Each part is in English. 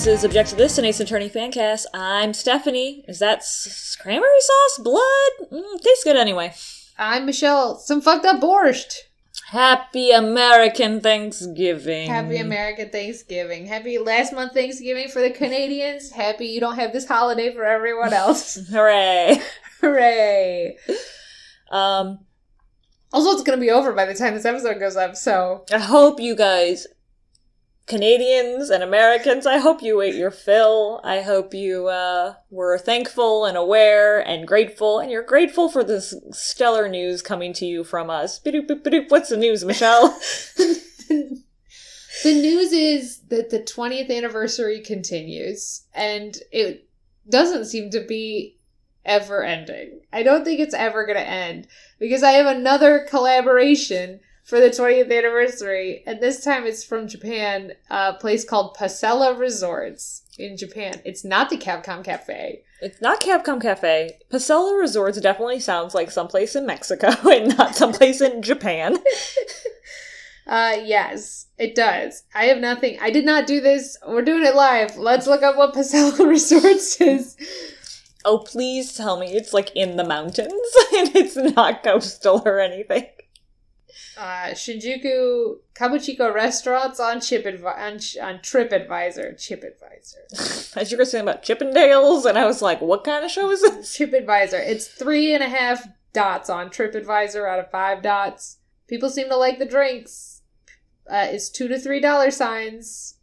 This is Object to This, an Ace Attorney Fancast. I'm Stephanie. Is that s- cranberry sauce? Blood? Mm, tastes good anyway. I'm Michelle. Some fucked up borscht. Happy American Thanksgiving. Happy American Thanksgiving. Happy last month Thanksgiving for the Canadians. Happy you don't have this holiday for everyone else. Hooray. Hooray. Um, Also, it's going to be over by the time this episode goes up, so. I hope you guys, Canadians and Americans, I hope you ate your fill. I hope you uh, were thankful and aware and grateful, and you're grateful for this stellar news coming to you from us. Bidoop, bidoop. What's the news, Michelle? the news is that the 20th anniversary continues, and it doesn't seem to be ever ending. I don't think it's ever going to end because I have another collaboration for the 20th anniversary, and this time it's from Japan, a place called Pasela Resorts in Japan. It's not the Capcom Cafe. It's not Capcom Cafe. Pasela Resorts definitely sounds like someplace in Mexico and not someplace in Japan. Uh, yes, it does. I have nothing. I did not do this. We're doing it live. Let's look up what Pasela Resorts is. Oh, please tell me it's like in the mountains and it's not coastal or anything. Uh, Shinjuku Kabuchiko restaurants on Chipadvi- on, Ch- on TripAdvisor. TripAdvisor. As you were saying about Chippendales, and I was like, what kind of show is this? TripAdvisor. It's three and a half dots on TripAdvisor out of five dots. People seem to like the drinks. Uh, it's two to three dollar signs.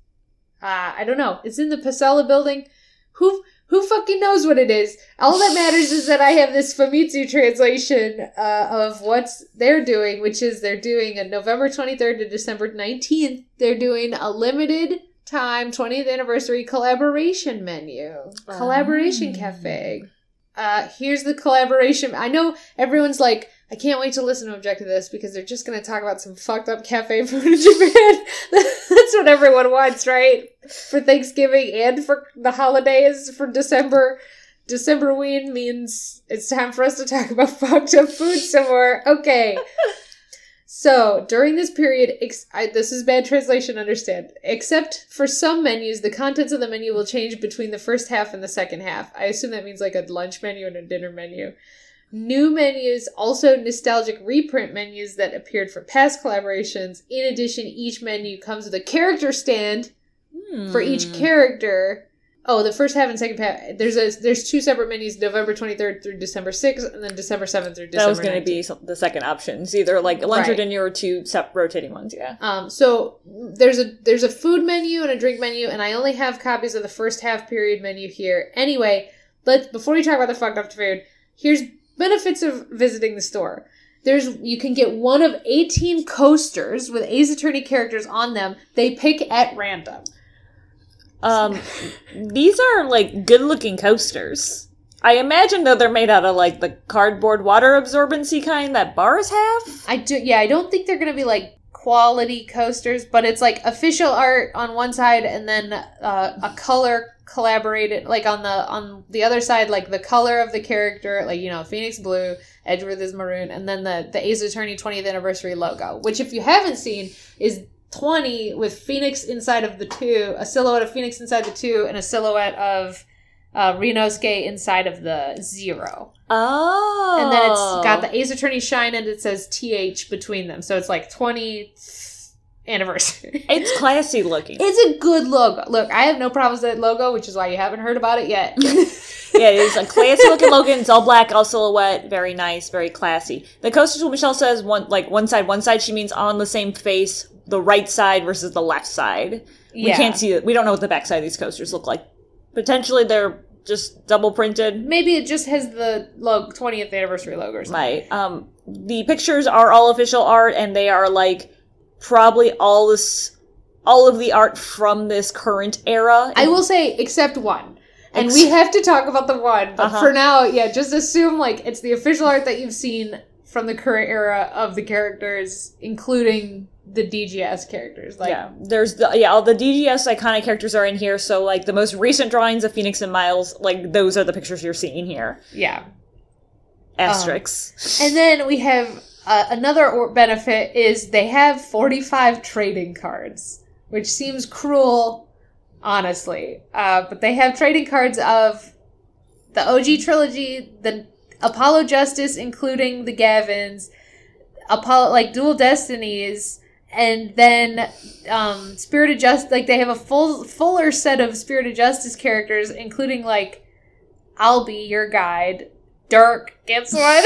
Uh, I don't know. It's in the Pasela building. Who who fucking knows what it is? All that matters is that I have this Famitsu translation uh, of what they're doing, which is they're doing a November 23rd to December 19th. They're doing a limited time 20th anniversary collaboration menu. Collaboration cafe. Uh, here's the collaboration. I know everyone's like, I can't wait to listen to Object to this because they're just going to talk about some fucked up cafe food in Japan. That's what everyone wants, right? For Thanksgiving and for the holidays for December. Decemberween means it's time for us to talk about fucked up food some more. Okay. So during this period, ex- I, this is bad translation, understand. Except for some menus, the contents of the menu will change between the first half and the second half. I assume that means like a lunch menu and a dinner menu. New menus, also nostalgic reprint menus that appeared for past collaborations. In addition, each menu comes with a character stand for each Hmm. character. Oh, the first half and second half. There's a there's two separate menus: November 23rd through December 6th, and then December 7th through December. That was going to be the second options, either like lunch or dinner or two sep- rotating ones. Yeah. Um, so there's a there's a food menu and a drink menu, and I only have copies of the first half period menu here. Anyway, let's before we talk about the fucked up food, here's benefits of visiting the store. There's you can get one of 18 coasters with Ace Attorney characters on them. They pick at random. Um, these are like good-looking coasters. I imagine though they're made out of like the cardboard water absorbency kind that bars have. I do yeah, I don't think they're gonna be like quality coasters, but it's like official art on one side and then uh, a color collaborated like on the on the other side like the color of the character like you know phoenix blue edgeworth is maroon and then the the ace attorney 20th anniversary logo which if you haven't seen is 20 with phoenix inside of the two a silhouette of phoenix inside the two and a silhouette of uh, Ryunosuke inside of the zero Oh. and then it's got the oh. Ace Attorney shine and it says TH between them. So it's like 20th anniversary. It's classy looking. It's a good logo. Look, I have no problems with that logo, which is why you haven't heard about it yet. yeah, it is a classy looking logo. It's all black, all silhouette, very nice, very classy. The coasters, what Michelle says, one like one side, one side. She means on the same face, the right side versus the left side. We Yeah. can't see it. We don't know what the back side of these coasters look like. Potentially, they're just double printed. Maybe it just has the log 20th anniversary logo or something. Right. Um, the pictures are all official art, and they are like probably all this, all of the art from this current era. I will say, except one. And Ex- we have to talk about the one, but Uh-huh. for now, yeah, just assume like it's the official art that you've seen from the current era of the characters, including the DGS characters. Like, yeah, there's the yeah, all the DGS iconic characters are in here. So like the most recent drawings of Phoenix and Miles, like those are the pictures you're seeing here. yeah. Asterisks. And then we have uh, another or- benefit is they have 45 trading cards, which seems cruel honestly. Uh, but they have trading cards of the OG trilogy, the Apollo Justice, including the Gavins, Apollo like Dual Destinies, and then um, Spirit of Justice. Like they have a full fuller set of Spirit of Justice characters, including like I'll be your guide. Dirk gets one.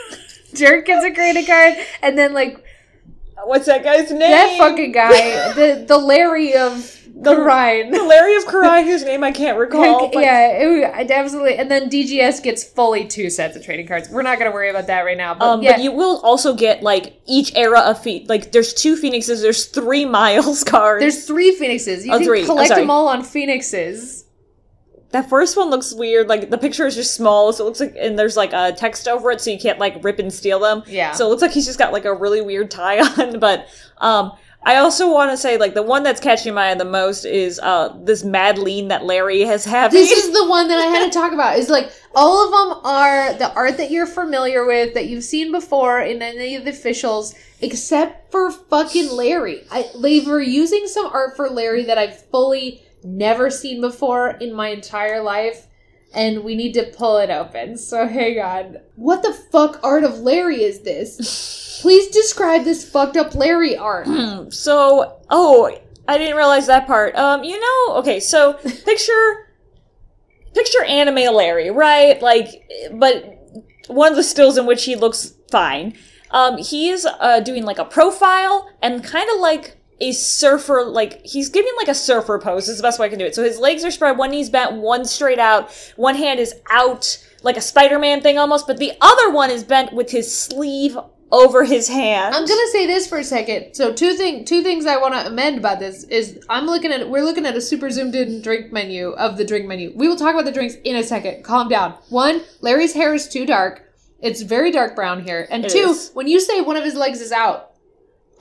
Dirk gets a trading card, and then like What's that guy's name? that fucking guy, the the Larry of the Rhine. The Larry of Khura'in, whose name I can't recall. yeah, it, absolutely. And then DGS gets fully two sets of trading cards. We're not going to worry about that right now. But Um, yeah, But you will also get like each era of feet. Like there's two phoenixes. There's three Miles cards. there's three Phoenixes. You Oh, can three. Collect them all on Phoenixes. That first one looks weird. Like the picture is just small, so it looks like and there's like a text over it, so you can't like rip and steal them. Yeah. So it looks like he's just got like a really weird tie on. But um, I also want to say like the one that's catching my eye the most is uh this Mad Lean that Larry has having. This is the one that I had to talk about. Is like all of them are the art that you're familiar with, that you've seen before in any of the officials, except for fucking Larry. I, they were using some art for Larry that I've fully never seen before in my entire life. And we need to pull it open. So hang on. What the fuck art of Larry is this? Please describe this fucked up Larry art. So, oh, I didn't realize that part. Um, you know, okay, so picture picture anime Larry, right? Like, but one of the stills in which he looks fine. Um, he is uh, doing like a profile and kind of like a surfer, like he's giving like a surfer pose. Is the best way I can do it. So his legs are spread, one knee's bent, one straight out, one hand is out, like a Spider-Man thing almost, but the other one is bent with his sleeve over his hand. I'm gonna say this for a second. So two thing two things I want to amend about this is I'm looking at we're looking at a super zoomed in drink menu of the drink menu. We will talk about the drinks in a second. Calm down. One, Larry's hair is too dark. It's very dark brown here. And It two, is. when you say one of his legs is out,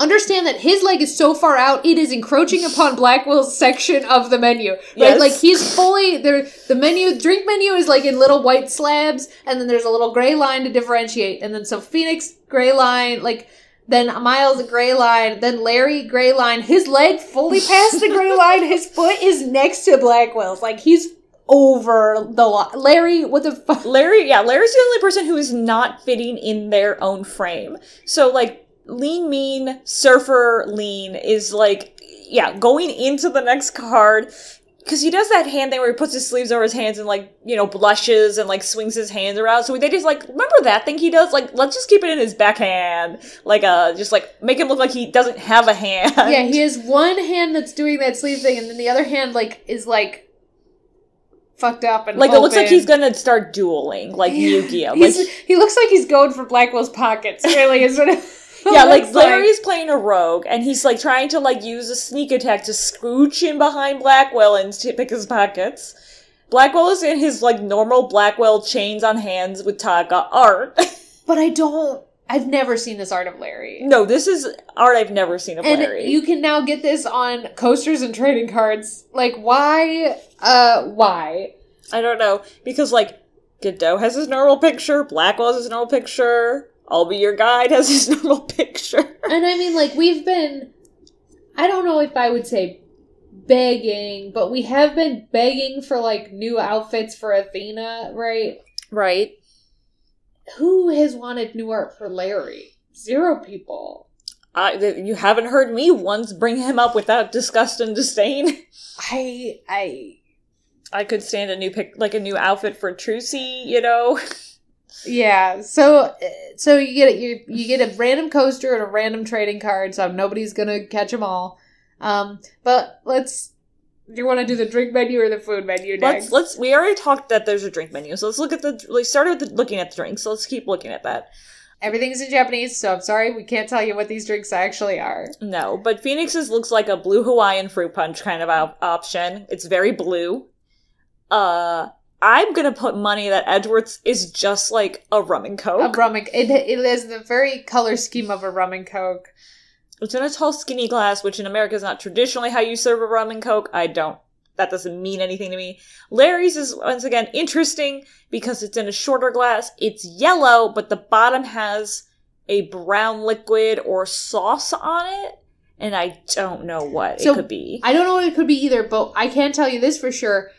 understand that his leg is so far out it is encroaching upon Blackquill's section of the menu. Right? Yes. Like he's fully there. The menu drink menu is like in little white slabs, and then there's a little gray line to differentiate, and then so Phoenix gray line like. Then Miles gray line. Then Larry gray line. His leg fully past the gray line. His foot is next to Blackquill's. Like he's over the line. Larry, what the fuck? Larry, yeah, Larry's the only person who is not fitting in their own frame. So like lean mean surfer lean is like yeah, going into the next card because he does that hand thing where he puts his sleeves over his hands and like you know blushes and like swings his hands around. So they just like remember that thing he does. Like let's just keep it in his backhand, like uh, just like make him look like he doesn't have a hand. Yeah, he has one hand that's doing that sleeve thing, and then the other hand like is like fucked up and like it looks like he's gonna start dueling like Yu-Gi-Oh. Like he looks like he's going for Blackquill's pockets. Really, is what it yeah, like Larry's playing a rogue, and he's like trying to like use a sneak attack to scooch in behind Blackquill and to pick his pockets. Blackquill is in his like normal Blackquill chains on hands with Taka art. But I don't. I've never seen this art of Larry. no, this is art I've never seen of And Larry. you can now get this on coasters and trading cards. Like, why? Uh, why? I don't know because like Godot has his normal picture, Blackwell has his normal picture. I'll be your guide has his normal picture. And I mean, like, we've been. I don't know if I would say begging, but we have been begging for, like, new outfits for Athena, right? right. Who has wanted new art for Larry? Zero people. I, you haven't heard me once bring him up without disgust and disdain. I. I. I could stand a new pic, like a new outfit for Trucy, you know. Yeah, so so you get you you get a random coaster and a random trading card, so nobody's gonna catch them all. Um, but let's. Do you want to do the drink menu or the food menu next? Let's let's. We already talked that there's a drink menu, so let's look at the. We started with the, looking at the drinks, so let's keep looking at that. Everything's in Japanese, so I'm sorry we can't tell you what these drinks actually are. No, but Phoenix's looks like a blue Hawaiian fruit punch kind of op- option. It's very blue. Uh, I'm gonna put money that Edgeworth's is just like a rum and coke. A rum and, it it is the very color scheme of a rum and coke. It's in a tall, skinny glass, which in America is not traditionally how you serve a rum and coke. I don't. That doesn't mean anything to me. Larry's is once again interesting because it's in a shorter glass. It's yellow, but the bottom has a brown liquid or sauce on it. and I don't know what So, it could be. I don't know what it could be either, but I can tell you this for sure.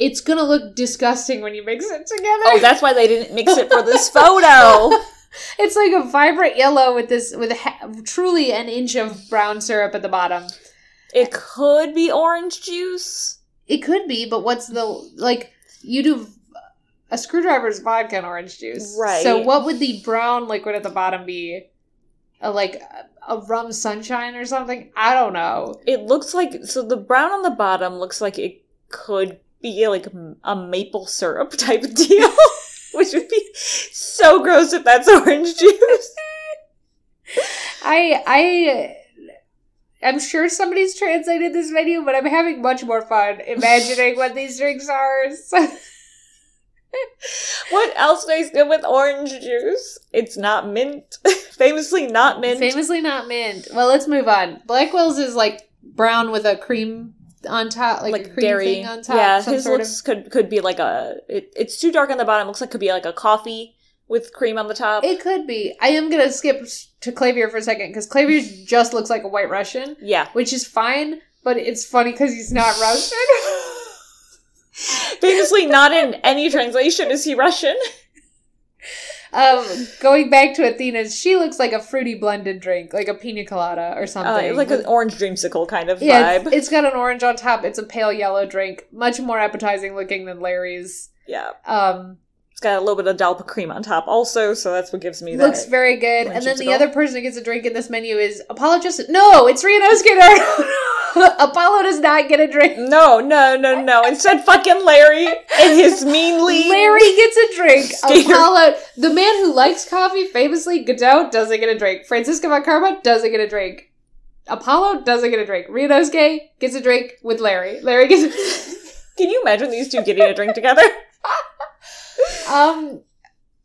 It's gonna look disgusting when you mix it together. oh, that's why they didn't mix it for this photo. it's like a vibrant yellow with this with ha- truly an inch of brown syrup at the bottom. It could be orange juice. It could be, but what's the like? You do a screwdriver's vodka and orange juice, Right. So what would the brown liquid at the bottom be? A, like a, a rum sunshine or something? I don't know. It looks like so the brown on the bottom looks like it could be like a maple syrup type of deal, which would be so gross if that's orange juice. I I I'm sure somebody's translated this menu, but I'm having much more fun imagining what these drinks are. So- What else do tastes good with orange juice? It's not mint. Famously not mint. Famously not mint. Well, let's move on. Blackquill's is like brown with a cream on top, like, like cream dairy. on top. yeah, some his looks could could be like a. It, it's too dark on the bottom. Looks like could be like a coffee with cream on the top. It could be. I am gonna skip to Klavier for a second because Klavier just looks like a White Russian, yeah, which is fine. But it's funny because he's not Russian. famously not in any translation is he Russian. um, going back to Athena's, she looks like a fruity blended drink, like a pina colada or Uh, something. like an orange dreamsicle kind of yeah, vibe. it's, it's got an orange on top. It's a pale yellow drink, much more appetizing looking than Larry's. yeah, Um, it's got a little bit of Dalpa cream on top also, so that's what gives me that. looks very good. And then the dreamsicle. other person who gets a drink in this menu is Apollo Justin. No, it's Ryunosuke Apollo does not get a drink. No, no, no, no. Instead, fucking Larry and his meanly. Larry gets a drink. Skater. Apollo, the man who likes coffee, famously Godot, doesn't get a drink. Franziska von Karma doesn't get a drink. Apollo doesn't get a drink. Ryunosuke gets a drink with Larry. Larry gets. a- Can you imagine these two getting a drink together? Um.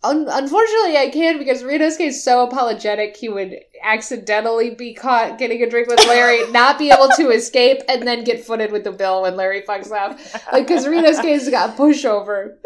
Un- unfortunately, I can't because Ryunosuke is so apologetic. He would accidentally be caught getting a drink with Larry, not be able to escape, and then get footed with the bill when Larry fucks up. Like, because Ryunosuke's got a pushover.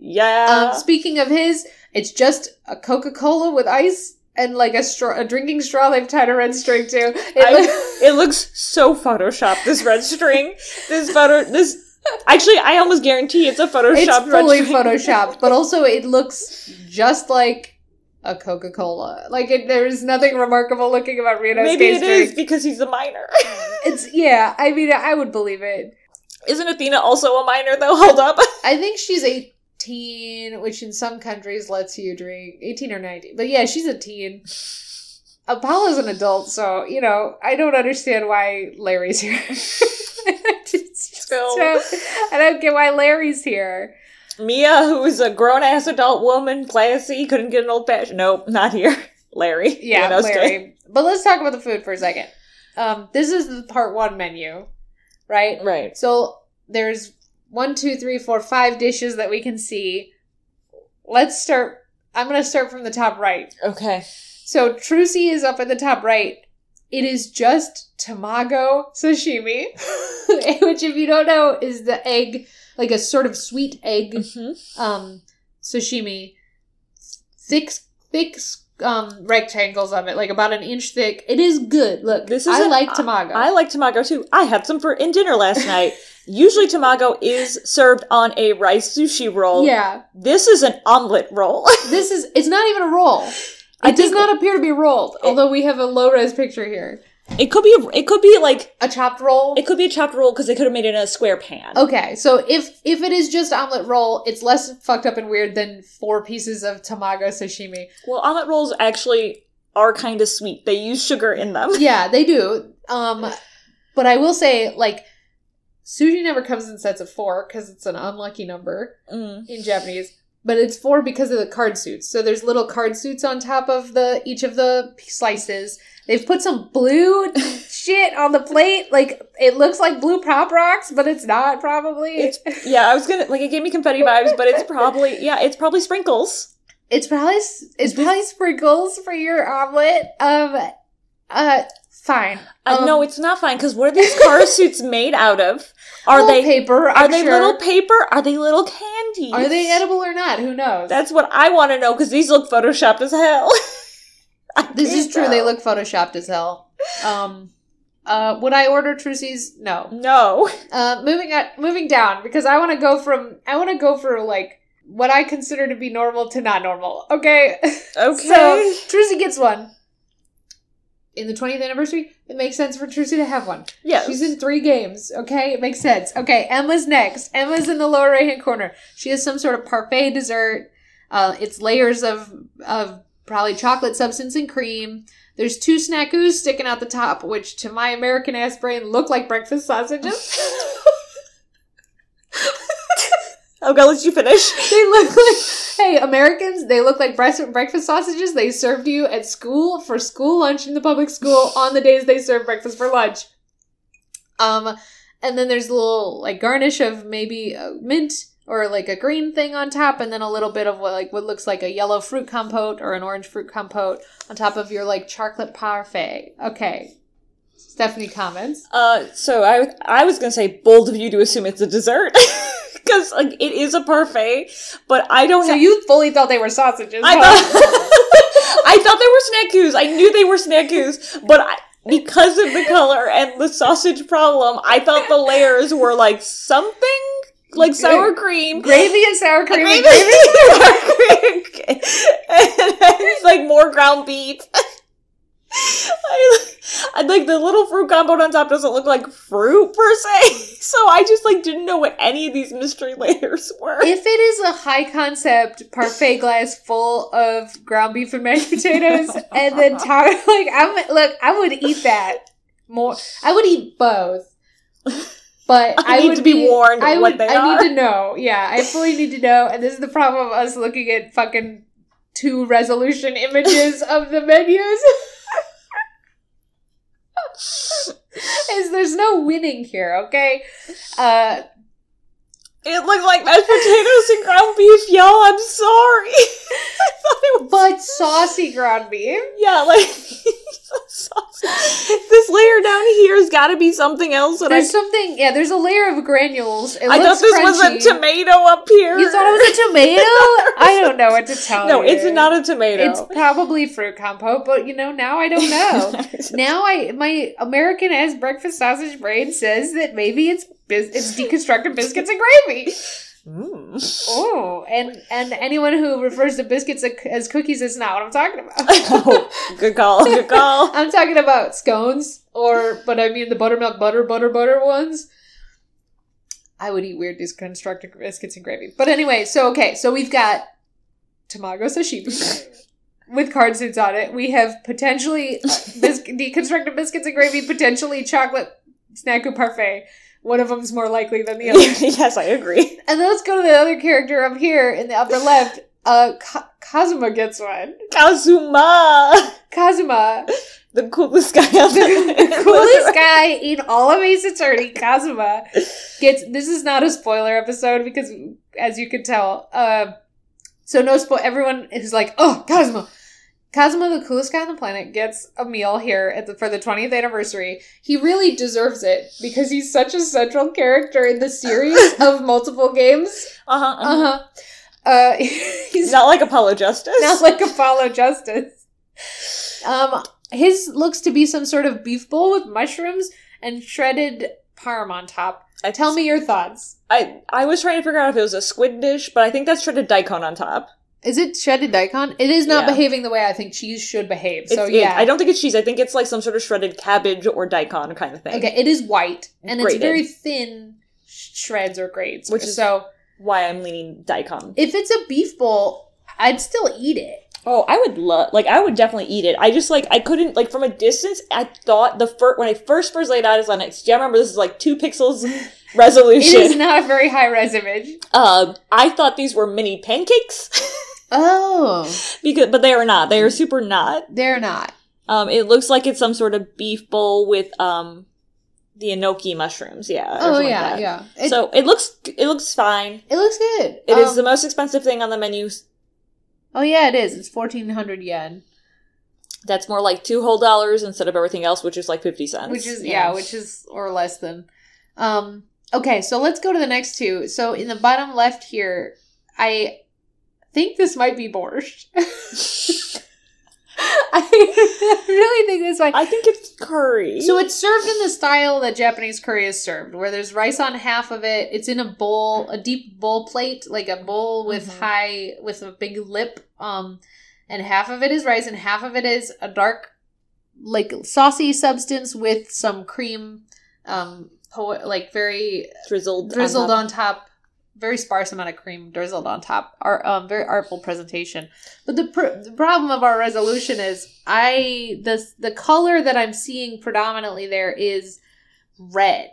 Yeah. Um, speaking of his, it's just a Coca Cola with ice and like a straw, a drinking straw they've tied a red string to. It I- loo- it looks so photoshopped. This red string. This photo. This. Actually, I almost guarantee it's a photoshopped it's fully string. photoshopped, but also it looks just like a Coca Cola. Like it, there's nothing remarkable looking about Reno's face. Maybe it is because he's a minor. It's yeah. I mean, I would believe it. Isn't Athena also a minor though? Hold up. I think she's 18, which in some countries lets you drink 18 or 19. But yeah, she's a teen. Apollo's an adult, so you know I don't understand why Larry's here. It's just Still. so- I don't get why Larry's here. Mia, who is a grown ass adult woman, classy, couldn't get an old fashioned. Nope, not here. Larry. Yeah. Larry. But let's talk about the food for a second. Um, this is the part one menu, right? Right. So there's one, two, three, four, five dishes that we can see. Let's start. I'm going to start from the top right. Okay. So Trucy is up at the top right. It is just tamago sashimi, which, if you don't know, is the egg, like a sort of sweet egg hmm um, sashimi. Thick, thick um, rectangles of it, like about an inch thick. It is good. Look, This is I like tamago. I like tamago too. I had some for in dinner last night. Usually, tamago is served on a rice sushi roll. yeah, This is an omelet roll. this is. It's not even a roll. It does not appear to be rolled, although we have a low res picture here. It could be. A, it could be like. A chopped roll. It could be a chopped roll because they could have made it in a square pan. Okay, so if if it is just omelet roll, it's less fucked up and weird than four pieces of tamago sashimi. Well, omelet rolls actually are kind of sweet. They use sugar in them. Yeah, they do. Um, but I will say, like, sushi never comes in sets of four because it's an unlucky number Mm. in Japanese. But it's four because of the card suits. So there's little card suits on top of the each of the slices. They've put some blue shit on the plate. Like it looks like blue pop rocks, but it's not probably. It's yeah. I was gonna like it gave me confetti vibes, but it's probably yeah. It's probably sprinkles. It's probably it's probably sprinkles for your omelet. Um, uh, fine. Uh, Um, no, it's not fine because what are these car suits made out of? Are little they paper? are I'm they sure. little paper? Are they little candies? Are they edible or not? Who knows? That's what I want to know because these look photoshopped as hell. This is true. They look photoshopped as hell. Um, Uh, would I order Trucy's? No. No. Uh, moving at moving down because I want to go from I want to go for like what I consider to be normal to not normal. Okay. Okay. so Trucy gets one. In the 20th anniversary, it makes sense for Trucy to have one. yes. She's in three games. Okay, it makes sense. Okay, Ema's next. Ema's in the lower right hand corner. She has some sort of parfait dessert. Uh, it's layers of of probably chocolate substance and cream. There's two snackoos sticking out the top, which to my American ass brain look like breakfast sausages. I'm gonna let you finish. they look like hey Americans. They look like breakfast breakfast sausages they served you at school for school lunch in the public school on the days they serve breakfast for lunch. Um, and then there's a little like garnish of maybe uh, mint or like a green thing on top, and then a little bit of what like what looks like a yellow fruit compote or an orange fruit compote on top of your like chocolate parfait. Okay, Stephanie comments. Uh, so I I was gonna say bold of you to assume it's a dessert because like it is a parfait, but I don't. So have, you fully thought they were sausages? I huh? thought I thought they were snackoos. I knew they were snackoos, but I, because of the color and the sausage problem, I thought the layers were like something like sour cream. gravy and sour cream. and Gravy, gravy. sour cream, and it's like more ground beef. I, I like the little fruit compote on top doesn't look like fruit per se, so I just like didn't know what any of these mystery layers were. If it is a high concept parfait glass full of ground beef and mashed potatoes, and then tar- like I'm look, I would eat that more. I would eat both, but I I, need would to be warned I what would. I are. need to know. Yeah, I fully need to know. And this is the problem of us looking at fucking two resolution images of the menus. Is there's no winning here, okay? Uh, It looked like mashed potatoes and ground beef, y'all. I'm sorry. I thought it was but saucy ground beef. yeah, like this layer down here has got to be something else. And I, There's something, yeah. There's a layer of granules. It I thought this crunchy. was a tomato up here. You thought it was a tomato? I don't know what to tell no, you. No, it's not a tomato. It's probably fruit compote, but you know now I don't know. now I my American as breakfast sausage brain says that maybe it's bis- it's deconstructed biscuits and gravy. Mm. Oh, and and anyone who refers to biscuits as cookies is not what I'm talking about. oh, good call. Good call. I'm talking about scones, or but I mean the buttermilk butter butter butter ones. I would eat weird deconstructed biscuits and gravy. But anyway, so okay, so we've got tamago sashimi with card suits on it. We have potentially uh, bis- deconstructed biscuits and gravy, potentially chocolate snacku parfait. One of them's more likely than the other. yes, I agree. and then let's go to the other character up here in the upper left. Uh, Ka- Kazuma gets one. Kazuma, Kazuma, the coolest guy on the coolest guy in all of Ace Attorney, Kazuma, gets. This is not a spoiler episode because, as you can tell, uh, so no spoil. Everyone is like, "Oh, Kazuma." Kazuma, the coolest guy on the planet, gets a meal here at the, for the 20th anniversary. He really deserves it because he's such a central character in the series of multiple games. Uh-huh, uh-huh. Uh huh. Uh, he's Not like Apollo Justice. not like Apollo Justice. Um, his looks to be some sort of beef bowl with mushrooms and shredded parm on top. I Tell me your thoughts. I I was trying to figure out if it was a squid dish, but I think that's shredded daikon on top. Is it shredded daikon? It is not Yeah. behaving the way I think cheese should behave. So It's- it- yeah, I don't think it's cheese. I think it's like some sort of shredded cabbage or daikon kind of thing. Okay, it is white and it's very thin sh- shreds or grades. Which is- so Why I'm leaning daikon. if it's a beef bowl, I'd still eat it. Oh, I would love, like, I would definitely eat it. I just, like, I couldn't, like, from a distance, I thought the first, when I first first laid eyes on it, do you remember this is like two pixels It resolution? is not a very high res image. Um, I thought these were mini pancakes, Oh, because, but they are not. They are super not. they're not. Um, it looks like it's some sort of beef bowl with, um, the enoki mushrooms, yeah. Oh something like yeah, yeah. It, so it looks, it looks fine. it looks good. It is Um, the most expensive thing on the menu. Oh yeah, it is. It's fourteen hundred yen, That's more like two whole dollars instead of everything else, which is like 50 cents. which is yeah, which is or less than. Um. Okay, so let's go to the next two. So in the bottom left here, I think this might be borscht. I really think that's why. I think it's curry. So it's served in the style that Japanese curry is served, where there's rice on half of it. It's in a bowl, a deep bowl plate, like a bowl with Mhm. high, with a big lip. Um, and half of it is rice, and half of it is a dark, like saucy substance with some cream, um, po- like very drizzled, drizzled top. on top. Very sparse amount of cream drizzled on top. Our um, very artful presentation. But the, pr- the problem of our resolution is I the the color that I'm seeing predominantly there is red,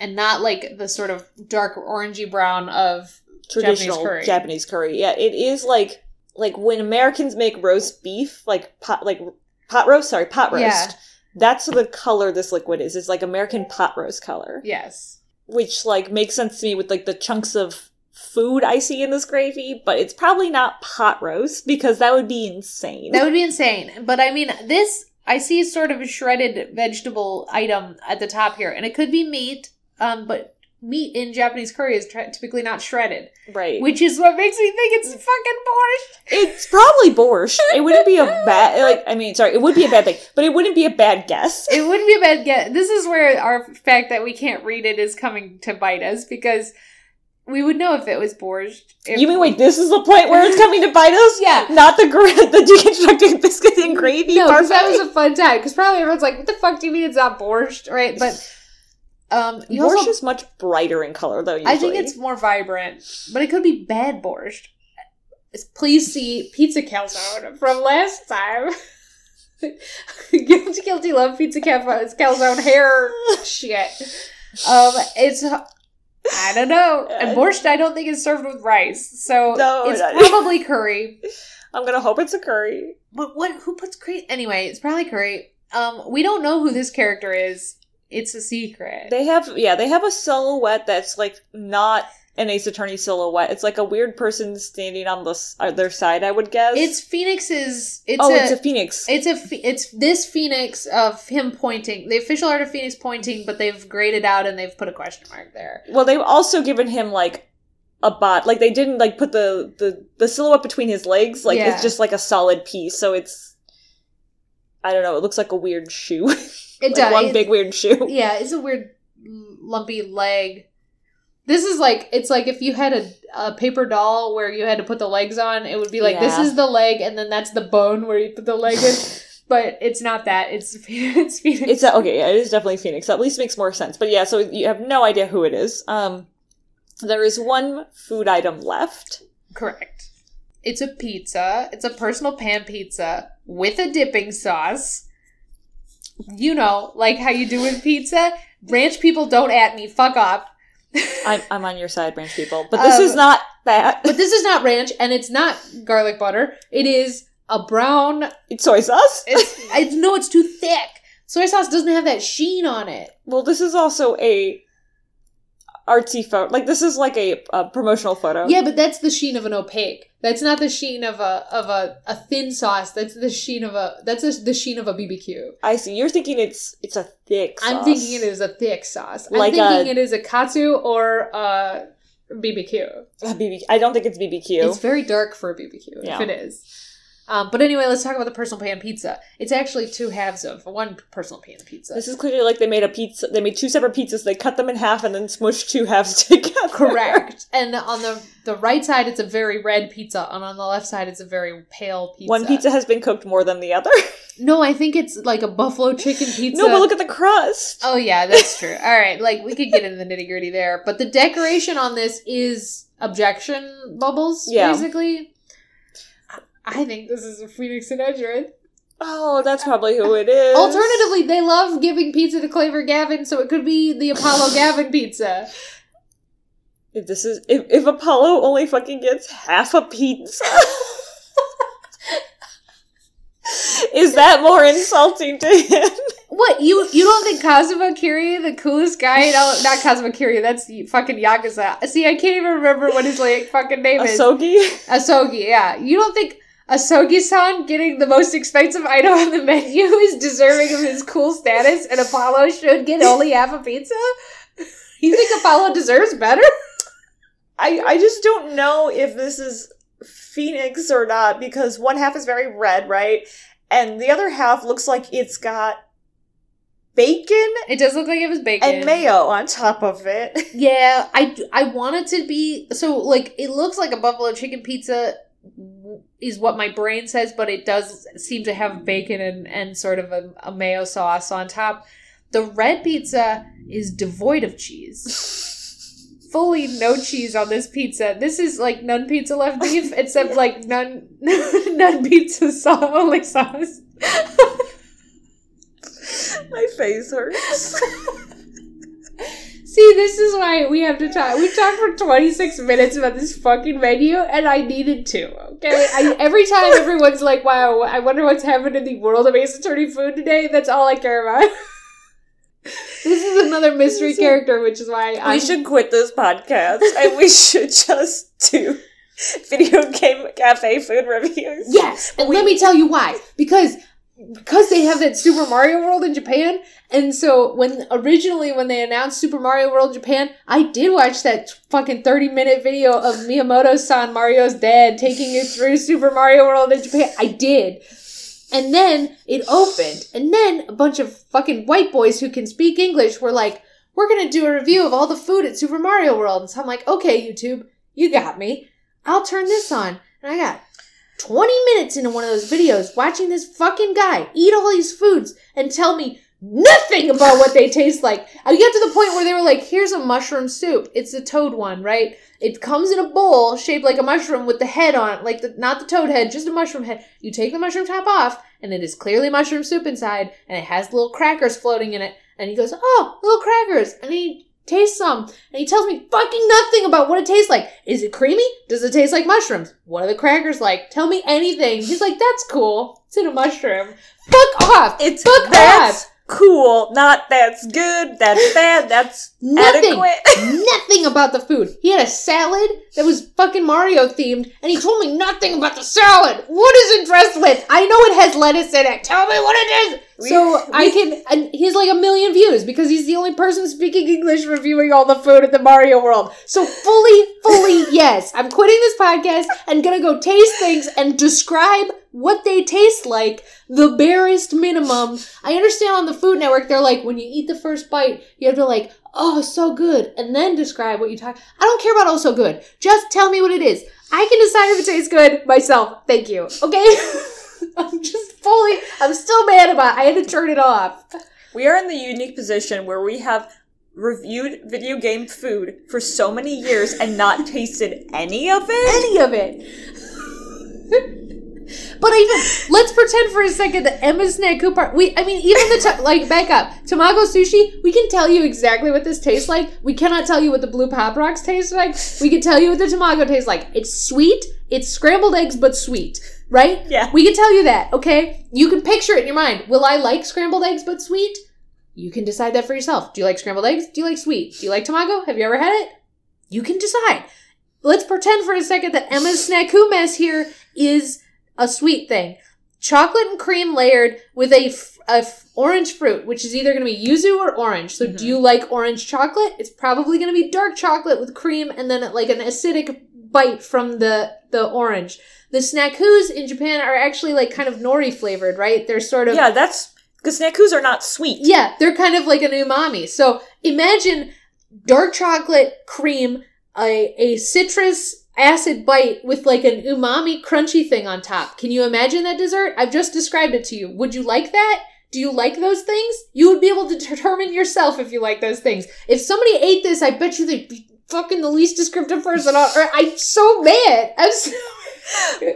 and not like the sort of dark orangey brown of traditional Japanese curry. Japanese curry. Yeah, it is like like when Americans make roast beef, like pot like pot roast. Sorry, pot roast. Yeah. That's the color this liquid is. It's like American pot roast color, yes. which like makes sense to me with like the chunks of food I see in this gravy. But it's probably not pot roast because that would be insane. That would be insane. But I mean, this I see sort of a shredded vegetable item at the top here, and it could be meat. Um, but meat in Japanese curry is tri- typically not shredded, right. which is what makes me think it's fucking borscht. It's probably borscht. It wouldn't be a bad like I mean, sorry, it would be a bad thing, but it wouldn't be a bad guess. It wouldn't be a bad guess. This is where our fact that we can't read it is coming to bite us because we would know if it was borscht. If You mean wait, this is the point where it's coming to bite us? Yeah. Not the the deconstructed biscuit and gravy No, because that was a fun time. Because probably everyone's like, "What the fuck do you mean it's not borscht?" Right? But um, borscht also is much brighter in color though, usually. I think it's more vibrant, but it could be bad borscht. Please see Pizza Calzone from last time. guilty, guilty, love Pizza Cal- Calzone hair shit. Um, it's I don't know, and borscht I don't think is served with rice, so No, it's not- probably curry. I'm gonna hope it's a curry. But what? Who puts curry? Anyway, it's probably curry. Um, we don't know who this character is. It's a secret. They have yeah, they have a silhouette that's like not an Ace Attorney silhouette. It's like a weird person standing on the s- uh, other side, I would guess. it's Phoenix's. It's oh, a, it's a phoenix. It's a it's this Phoenix of him pointing. The official art of Phoenix pointing, but they've graded out and they've put a question mark there. Well, they've also given him like a bot. Like they didn't like put the the the silhouette between his legs. Like Yeah. it's just like a solid piece. So it's I don't know. It looks like a weird shoe. It like does. one big weird shoe. yeah, it's a weird lumpy leg. This is like it's like if you had a, a paper doll where you had to put the legs on, it would be like this is the leg and then that's the bone where you put the leg in. but it's not that. It's it's Phoenix. It's a, okay. Yeah, it is definitely Phoenix. At least makes more sense. But yeah, so you have no idea who it is. Um, there is one food item left. Correct. It's a pizza. It's a personal pan pizza with a dipping sauce. You know, like how you do with pizza. Ranch people don't at me. Fuck off. I'm I'm on your side, ranch people. But this Um, is not that. But this is not ranch, and it's not garlic butter. It is a brown. It's soy sauce. It's, it's no, it's too thick. Soy sauce doesn't have that sheen on it. Well, this is also a artsy photo. Like this is like a, a promotional photo. Yeah, but that's the sheen of an opaque. That's not the sheen of a of a, a thin sauce. That's the sheen of a that's a, the sheen of a BBQ. I see. You're thinking it's it's a thick. Sauce. I'm thinking it is a thick sauce. Like I'm thinking a- it is a katsu or a BBQ. A BB. I don't think it's BBQ. It's very dark for a BBQ, Yeah. if it is. Um, but anyway, let's talk about the personal pan pizza. It's actually two halves of one personal pan pizza. this is clearly like they made a pizza. They made two separate pizzas. They cut them in half and then smushed two halves together. Correct. and on the the right side, it's a very red pizza, and on the left side, it's a very pale pizza. One pizza has been cooked more than the other. No, I think it's like a buffalo chicken pizza. no, but look at the crust. Oh yeah, that's true. All right, like we could get into the nitty gritty there, but the decoration on this is objection bubbles, Yeah. basically. I think this is a Phoenix and Edgeworth. Oh, that's probably who it is. Alternatively, they love giving pizza to Klavier Gavin, so it could be the Apollo Gavin pizza. if this is if, if Apollo only fucking gets half a pizza. is that more insulting to him? What you you don't think Kazuma Kiryu, the coolest guy? No, not Kazuma Kiryu. That's fucking Yakuza. See, I can't even remember what his like fucking name is. Asogi? Asogi, yeah. You don't think Asogi-san getting the most expensive item on the menu is deserving of his cool status, and Apollo should get only half a pizza? You think Apollo deserves better? I I just don't know if this is Phoenix or not because one half is very red, right? and the other half looks like it's got bacon It does look like it was bacon and mayo on top of it. Yeah, I I want it to be so like it looks like a buffalo chicken pizza is what my brain says, but it does seem to have bacon and and sort of a, a mayo sauce on top. The red pizza is devoid of cheese. Fully no cheese on this pizza. This is like none pizza left beef, except like none none pizza sauce only sauce. My face hurts. See, this is why we have to talk. We talked for 26 minutes about this fucking menu, and I needed to, okay? I, every time everyone's like, wow, I wonder what's happened in the world of Ace Attorney food today, that's all I care about. this is another mystery character, which is why I we should quit this podcast and we should just do video game cafe food reviews. Yes, and let me tell you why. Because because they have that Super Mario World in Japan, and so when originally when they announced Super Mario World Japan, I did watch that fucking thirty minute video of Miyamoto-san, Mario's dad, taking you through Super Mario World in Japan. I did. And then it opened, and then a bunch of fucking white boys who can speak English were like, "We're gonna do a review of all the food at Super Mario World." And so I'm like, "Okay, YouTube, you got me. I'll turn this on." And I got 20 minutes into one of those videos watching this fucking guy eat all these foods and tell me nothing about what they taste like. I get to the point where they were like, here's a mushroom soup. It's the toad one, right? It comes in a bowl shaped like a mushroom with the head on it, like the, not the toad head, just a mushroom head. You take the mushroom top off and it is clearly mushroom soup inside and it has little crackers floating in it. And he goes, oh, little crackers. And he tastes some. And he tells me fucking nothing about what it tastes like. Is it creamy? Does it taste like mushrooms? What are the crackers like? Tell me anything. He's like, that's cool. It's in a mushroom. Fuck off. It's Fuck off. Cool, not that's good, that's bad, that's Nothing. adequate. nothing about the food. He had a salad that was fucking Mario themed, and he told me nothing about the salad. What is it dressed with? I know it has lettuce in it. Tell me what it is. We- so I can. And he's like a million views because he's the only person speaking English reviewing all the food at the Mario World. So fully, fully, yes. I'm quitting this podcast and gonna go taste things and describe what they taste like. The barest minimum. I understand on the Food Network they're like when you eat the first bite, you have to like, oh, so good, and then describe what you talk. I don't care about oh so good. Just tell me what it is. I can decide if it tastes good myself. Thank you. Okay. I'm just fully. I'm still mad about. It. I had to turn it off. We are in the unique position where we have reviewed video game food for so many years and not tasted any of it. Any of it. But even let's pretend for a second that Ema's Snaku part. We, I mean, even the ta- like back up Tamago sushi. We can tell you exactly what this tastes like. We cannot tell you what the blue pop rocks taste like. We can tell you what the tamago tastes like. It's sweet. It's scrambled eggs, but sweet. Right? Yeah. We can tell you that. Okay. You can picture it in your mind. Will I like scrambled eggs but sweet? You can decide that for yourself. Do you like scrambled eggs? Do you like sweet? Do you like tamago? Have you ever had it? You can decide. Let's pretend for a second that Ema's Snaku mess here is a sweet thing. Chocolate and cream layered with a, f- a f- orange fruit, which is either going to be yuzu or orange. So, do you mm-hmm. like orange chocolate? It's probably going to be dark chocolate with cream and then like an acidic bite from the the orange. The snackus in Japan are actually like kind of nori flavored, right? They're sort of Yeah, that's because snackus are not sweet. yeah, they're kind of like an umami. So imagine dark chocolate cream, a, a citrus acid bite with like an umami crunchy thing on top. Can you imagine that dessert? I've just described it to you. Would you like that? Do you like those things? You would be able to determine yourself if you like those things. If somebody ate this, I bet you they'd be fucking the least descriptive person. I'm so mad. I'm so I,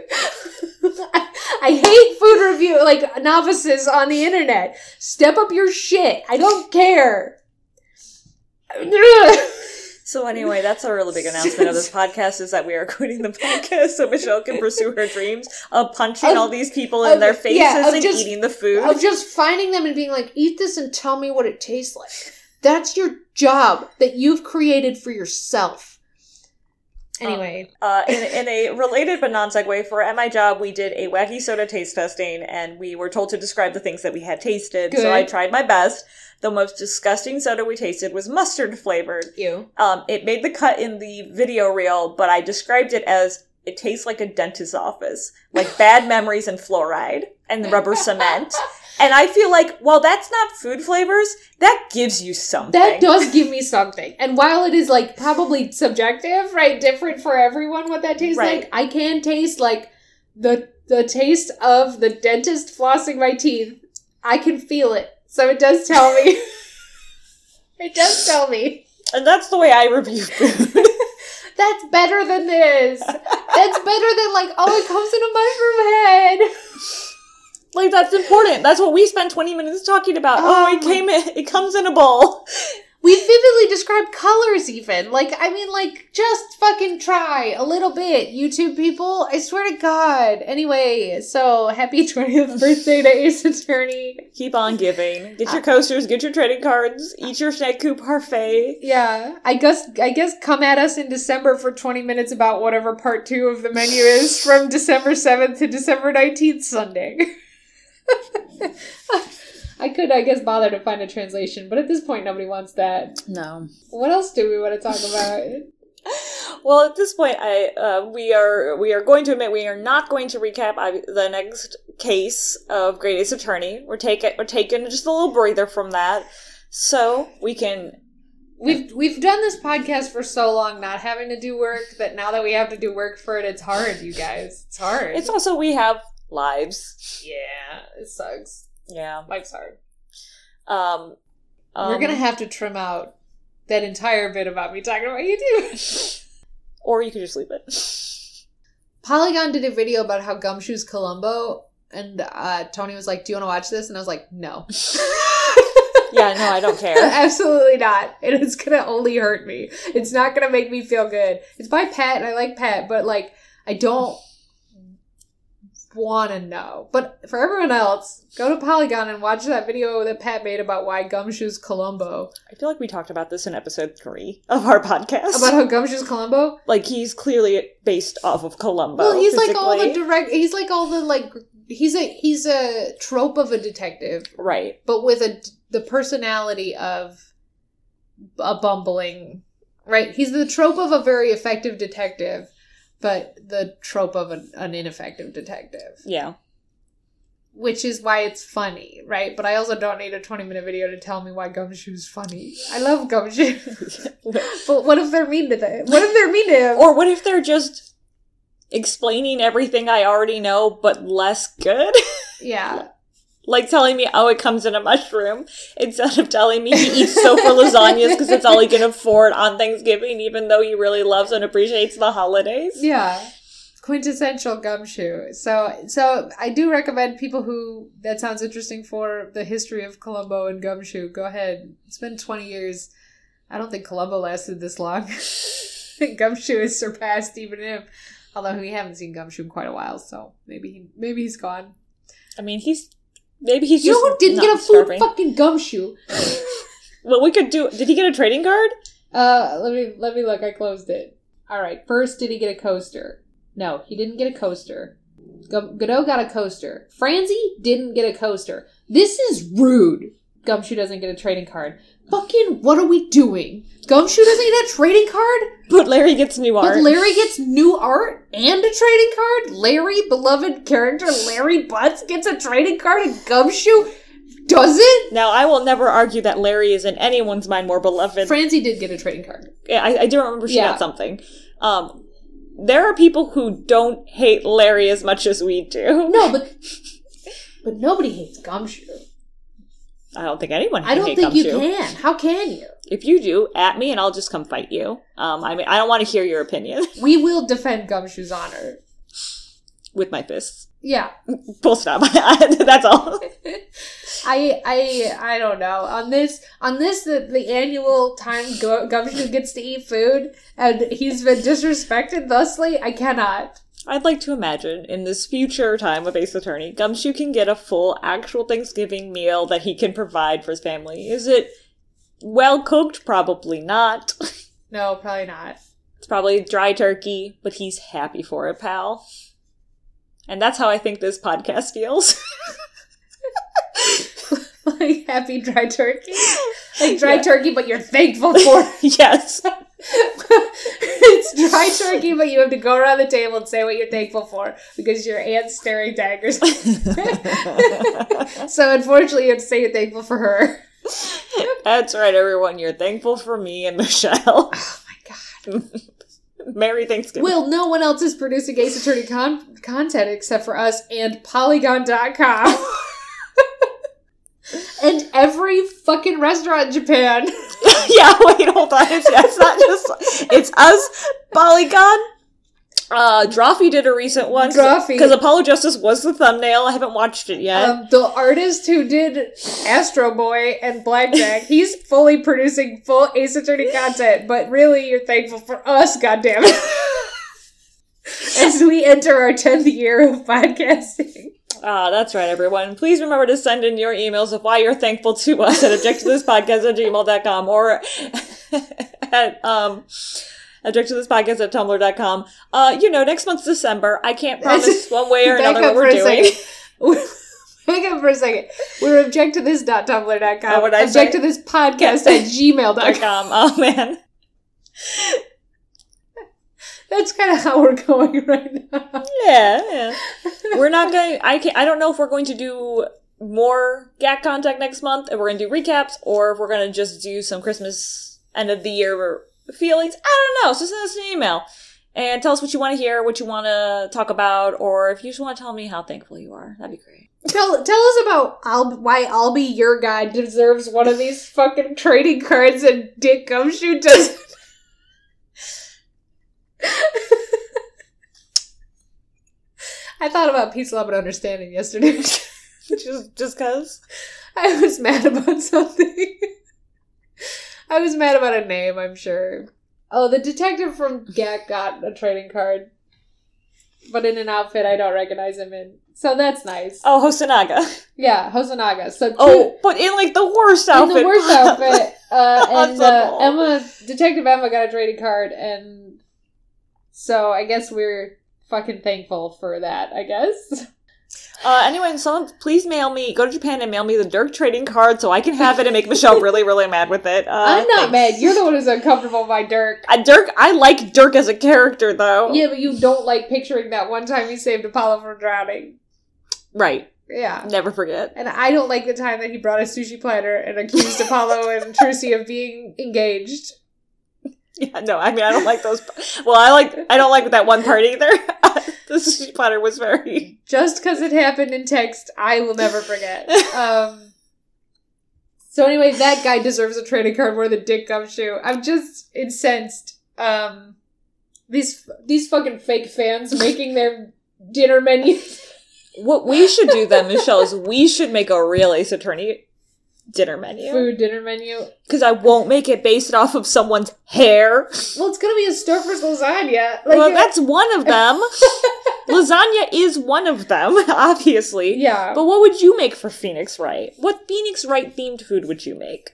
I hate food review like novices on the internet. Step up your shit. I don't care. So anyway, that's our really big announcement of this podcast is that we are quitting the podcast so Michelle can pursue her dreams of punching Of- all these people in of- their faces yeah, and just- eating the food. of just finding them and being like, eat this and tell me what it tastes like. That's your job that you've created for yourself. Anyway, Uh, in, in a related but non segue, for at my job, we did a wacky soda taste testing, and we were told to describe the things that we had tasted. Good. So I tried my best. The most disgusting soda we tasted was mustard flavored. you. Um, it made the cut in the video reel, but I described it as it tastes like a dentist's office, like bad memories and fluoride and rubber cement. And I feel like, while that's not food flavors, that gives you something. That does give me something. And while it is like probably subjective, right, different for everyone what that tastes Right. like, I can taste like the the taste of the dentist flossing my teeth. I can feel it. So it does tell me. it does tell me. And that's the way I review food. That's better than this. That's better than like, oh, it comes in a mushroom head. like that's important. That's what we spent 20 minutes talking about. Oh, Oh it um, came in it comes in a bowl. We vividly describe colors, even. Like, I mean, like, just fucking try a little bit, YouTube people. I swear to God. Anyway, so happy 20th birthday to Ace Attorney. Keep on giving. Get your coasters, get your trading cards, eat your snack coup parfait. Yeah, I guess, I guess come at us in December for 20 minutes about whatever part two of the menu is from December 7th to December 19th Sunday. I could, I guess, bother to find a translation, but at this point, nobody wants that. No. What else do we want to talk about? Well, at this point, I uh, we are we are going to admit we are not going to recap I, the next case of Great Ace Attorney. We're taking we're taking just a little breather from that, so we can. We've we've done this podcast for so long, not having to do work, that now that we have to do work for it, it's hard, you guys. It's hard. It's also we have lives. yeah, it sucks. Yeah. Life's hard. Um. We're um, gonna have to trim out that entire bit about me talking about YouTube. Or you could just leave it. Polygon did a video about how Gumshoe's Columbo, and uh, Tony was like, "Do you want to watch this?" And I was like, "No." yeah. No, I don't care. Absolutely not. And It is gonna only hurt me. It's not gonna make me feel good. It's by Pat, and I like Pat, but like, I don't want to know. But for everyone else, go to Polygon and watch that video that Pat made about why Gumshoe's Columbo. I feel like we talked about this in episode three of our podcast. About how Gumshoe's Columbo. like he's clearly based off of Columbo. Well, he's like all the direct. He's like all the like. He's a he's a trope of a detective, right. but with a the personality of a bumbling. Right, he's the trope of a very effective detective, but the trope of an, an ineffective detective, Yeah. which is why it's funny, right? But I also don't need a twenty minute video to tell me why Gumshoe's funny. I love Gumshoe, but what if they're mean to them? What if they're mean to him? or what if they're just explaining everything I already know, but less good? yeah, like telling me, oh, it comes in a mushroom, instead of telling me he eats sofa lasagnas because it's all he can afford on Thanksgiving, even though he really loves and appreciates the holidays. Yeah. Quintessential gumshoe. So so I do recommend people who that sounds interesting for the history of Columbo and gumshoe. Go ahead. It's been twenty years. I don't think Columbo lasted this long. gumshoe has surpassed even him. Although we haven't seen Gumshoe in quite a while, so maybe he maybe he's gone. I mean, he's maybe he's You just know who didn't get a food starving. fucking gumshoe? Well, we could do. Did he get a trading card? Uh, let me let me look. I closed it. All right. First, did he get a coaster? No, he didn't get a coaster. G- Godot got a coaster. Franzi didn't get a coaster. This is rude. Gumshoe doesn't get a trading card. Fucking, what are we doing? Gumshoe doesn't get a trading card, But Larry gets new art. but Larry gets new art and a trading card. Larry, beloved character Larry Butts, gets a trading card, and Gumshoe doesn't. now, I will never argue that Larry is in anyone's mind more beloved. Franzi did get a trading card. Yeah, I, I do remember she Yeah. got something. Um, there are people who don't hate Larry as much as we do. No, but but nobody hates Gumshoe. I don't think anyone. Can I don't think you Gumshoe. can. How can you? If you do, at me, and I'll just come fight you. Um, I mean, I don't want to hear your opinion We will defend Gumshoe's honor. with my fists. Yeah. Full stop. That's all. I I I don't know. On this on this the, the annual time Gumshoe gets to eat food and he's been disrespected thusly, I cannot. I'd like to imagine in this future time with Ace Attorney, Gumshoe can get a full actual Thanksgiving meal that he can provide for his family. Is it well cooked? Probably not. No, probably not. It's probably dry turkey, but he's happy for it, pal. And that's how I think this podcast feels. like happy dry turkey. Like dry Yeah. turkey, but you're thankful for it. yes. it's dry turkey, but you have to go around the table and say what you're thankful for because your aunt's staring daggers. so unfortunately, you have to say you're thankful for her. That's right, everyone. You're thankful for me and Michelle. Oh my god. Merry Thanksgiving. Well, no one else is producing Ace Attorney con- content except for us and Polygon.com. and every fucking restaurant in Japan. yeah, wait, hold on. It's, it's not just it's us, Polygon. Uh, Drawfee did a recent one because Apollo Justice was the thumbnail. I haven't watched it yet. Um, the artist who did Astro Boy and Blackjack, he's fully producing full Ace Attorney content, but really you're thankful for us, goddammit. As we enter our 10th year of podcasting. Ah, that's right, everyone. Please remember to send in your emails of why you're thankful to us at objecttothispodcast at gmail.com or at um objecttothispodcast at tumblr.com. Uh, you know, next month's December. I can't promise one way or another what we're doing. Back up for a second. We're object to this tumblr.com. Oh, object say? to this podcast at gmail.com. Oh man. That's kind of how we're going right now. Yeah, yeah. We're not going I can I don't know if we're going to do more GAC contact next month, if we're gonna do recaps, or if we're gonna just do some Christmas end of the year feelings. I don't know. So send us an email and tell us what you want to hear, what you want to talk about, or if you just want to tell me how thankful you are. That'd be great. Tell tell us about I'll, why Ahlbi Ur'gaid deserves one of these fucking trading cards and Dick Gumshoe doesn't. I thought about peace, love, and understanding yesterday. just just cause. I was mad about something. I was mad about a name, I'm sure. Oh, the detective from GAC got a trading card, but in an outfit I don't recognize him in. So that's nice. Oh, Hosonaga. Yeah, Hosonaga. So two, Oh, but in like the worst outfit. in the worst outfit, uh, and uh, Ema, Detective Ema, got a trading card, and so I guess we're fucking thankful for that. I guess. Uh, anyway, someone please mail me. Go to Japan and mail me the Dhurke trading card so I can have it and make Michelle really, really mad with it. Uh, I'm not thanks. mad. You're the one who's uncomfortable by Dhurke. Uh, Dhurke, I like Dhurke as a character though. Yeah, but you don't like picturing that one time he saved Apollo from drowning. Right. Yeah. Never forget. And I don't like the time that he brought a sushi platter and accused Apollo and Trucy of being engaged. Yeah, no, I mean I don't like those. Well, I like I don't like that one part either. the sushi platter was very. Just because it happened in text, I will never forget. Um, so anyway, that guy deserves a trading card more than Dick Gumshoe. I'm just incensed. Um, these these fucking fake fans making their dinner menus. What we should do then, Michelle, is we should make a real Ace Attorney dinner menu food dinner menu. because I won't make it based off of someone's hair. Well, it's gonna be a Stouffer's lasagna. Like, well, that's one of them. Lasagna is one of them, obviously. yeah. But what would you make for Phoenix Wright? What Phoenix Wright themed food would you make?